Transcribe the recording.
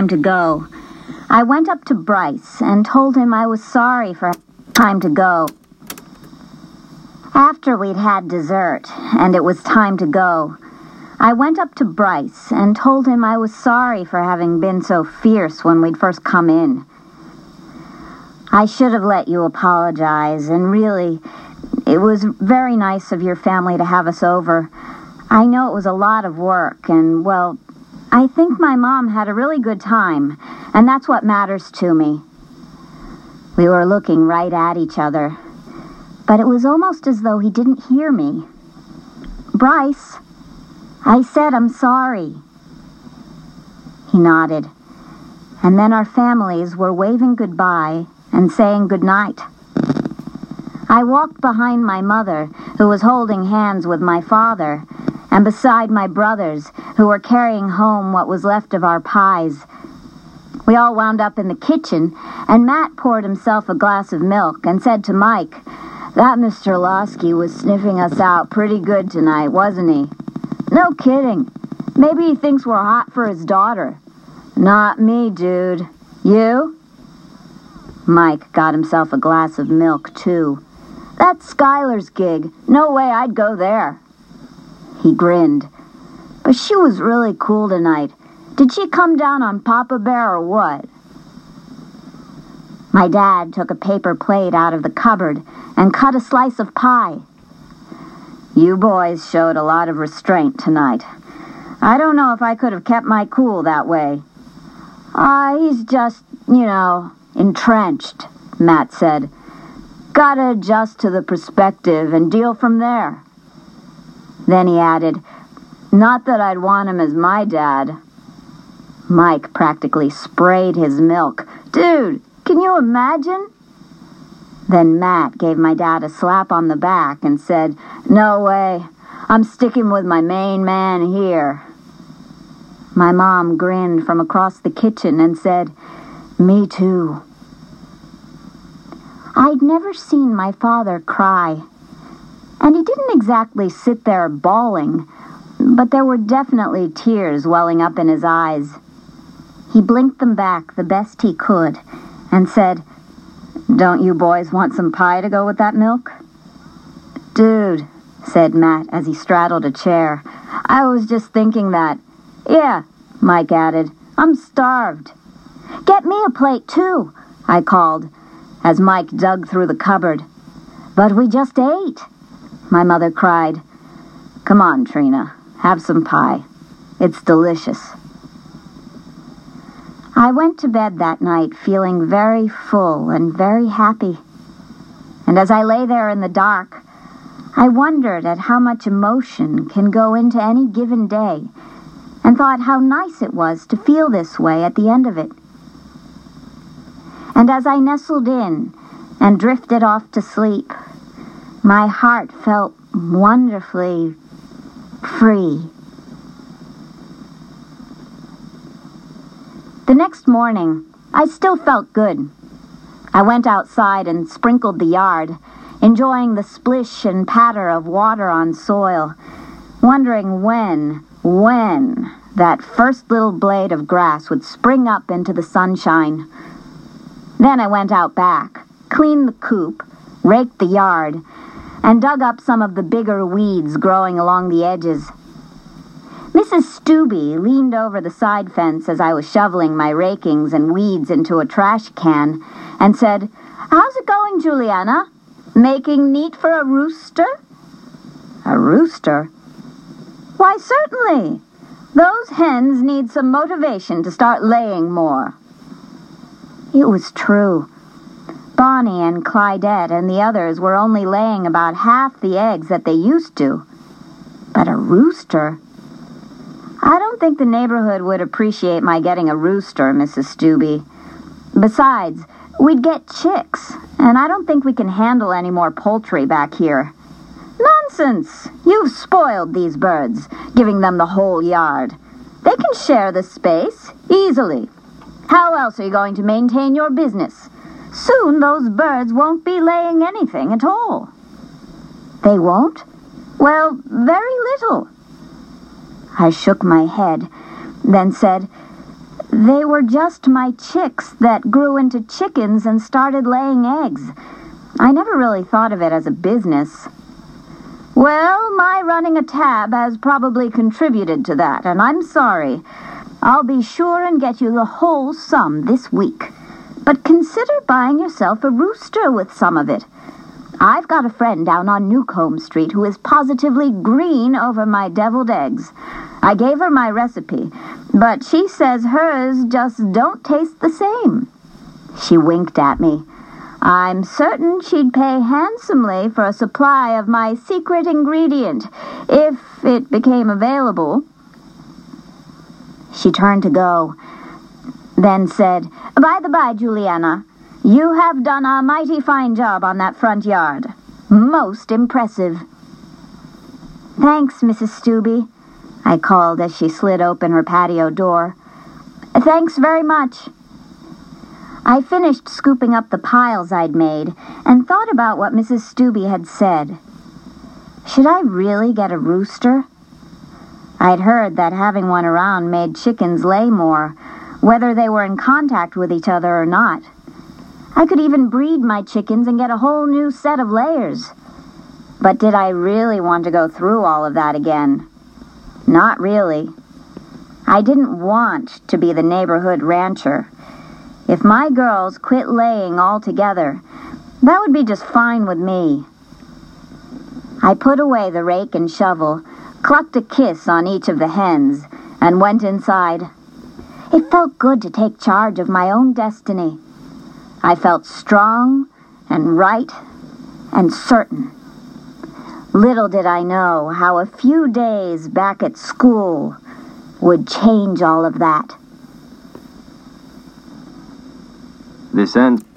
time to go. I went up to Bryce and told him I was sorry for time to go. After we'd had dessert and it was time to go, I went up to Bryce and told him I was sorry for having been so fierce when we'd first come in. I should have let you apologize, and really, it was very nice of your family to have us over. I know it was a lot of work, and, well, I think my mom had a really good time, and that's what matters to me. We were looking right at each other, but it was almost as though he didn't hear me. Bryce, I said I'm sorry. He nodded, and then our families were waving goodbye and saying goodnight. I walked behind my mother, who was holding hands with my father, and beside my brothers, who were carrying home what was left of our pies. We all wound up in the kitchen, and Matt poured himself a glass of milk and said to Mike, That Mr. Loski was sniffing us out pretty good tonight, wasn't he? No kidding. Maybe he thinks we're hot for his daughter. Not me, dude. You? Mike got himself a glass of milk, too. That's Skylar's gig. No way I'd go there. He grinned. But she was really cool tonight. Did she come down on Papa Bear or what? My dad took a paper plate out of the cupboard and cut a slice of pie. You boys showed a lot of restraint tonight. I don't know if I could have kept my cool that way. Ah, uh, he's just, you know, entrenched, Matt said. Gotta adjust to the perspective and deal from there. Then he added, Not that I'd want him as my dad. Mike practically sprayed his milk. Dude, can you imagine? Then Matt gave my dad a slap on the back and said, No way. I'm sticking with my main man here. My mom grinned from across the kitchen and said, Me too. I'd never seen my father cry. And he didn't exactly sit there bawling, but there were definitely tears welling up in his eyes. He blinked them back the best he could and said, Don't you boys want some pie to go with that milk? Dude, said Matt as he straddled a chair, I was just thinking that. Yeah, Mike added, I'm starved. Get me a plate, too, I called, as Mike dug through the cupboard. But we just ate. My mother cried, Come on, Trina, have some pie. It's delicious. I went to bed that night feeling very full and very happy. And as I lay there in the dark, I wondered at how much emotion can go into any given day and thought how nice it was to feel this way at the end of it. And as I nestled in and drifted off to sleep, my heart felt wonderfully free. The next morning, I still felt good. I went outside and sprinkled the yard, enjoying the splish and patter of water on soil, wondering when, when that first little blade of grass would spring up into the sunshine. Then I went out back, cleaned the coop, raked the yard, and dug up some of the bigger weeds growing along the edges. Mrs. Stueby leaned over the side fence as I was shoveling my rakings and weeds into a trash can and said, How's it going, Julianna? Making neat for a rooster? A rooster? Why, certainly. Those hens need some motivation to start laying more. It was true. Bonnie and Clydette and the others were only laying about half the eggs that they used to. But a rooster? I don't think the neighborhood would appreciate my getting a rooster, Mrs. Stueby. Besides, we'd get chicks, and I don't think we can handle any more poultry back here. Nonsense! You've spoiled these birds, giving them the whole yard. They can share the space, easily. How else are you going to maintain your business? Soon those birds won't be laying anything at all. They won't? Well, very little. I shook my head, then said, They were just my chicks that grew into chickens and started laying eggs. I never really thought of it as a business. Well, my running a tab has probably contributed to that, and I'm sorry. I'll be sure and get you the whole sum this week. But consider buying yourself a rooster with some of it. I've got a friend down on Newcomb Street who is positively green over my deviled eggs. I gave her my recipe, but she says hers just don't taste the same. She winked at me. I'm certain she'd pay handsomely for a supply of my secret ingredient, if it became available. She turned to go, then said, By the by, Julianna, you have done a mighty fine job on that front yard. Most impressive. Thanks, Mrs. Stueby, I called as she slid open her patio door. Thanks very much. I finished scooping up the piles I'd made and thought about what Mrs. Stueby had said. Should I really get a rooster? I'd heard that having one around made chickens lay more, whether they were in contact with each other or not. I could even breed my chickens and get a whole new set of layers. But did I really want to go through all of that again? Not really. I didn't want to be the neighborhood rancher. If my girls quit laying altogether, that would be just fine with me. I put away the rake and shovel, clucked a kiss on each of the hens, and went inside. It felt good to take charge of my own destiny. I felt strong and right and certain. Little did I know how a few days back at school would change all of that. This ends.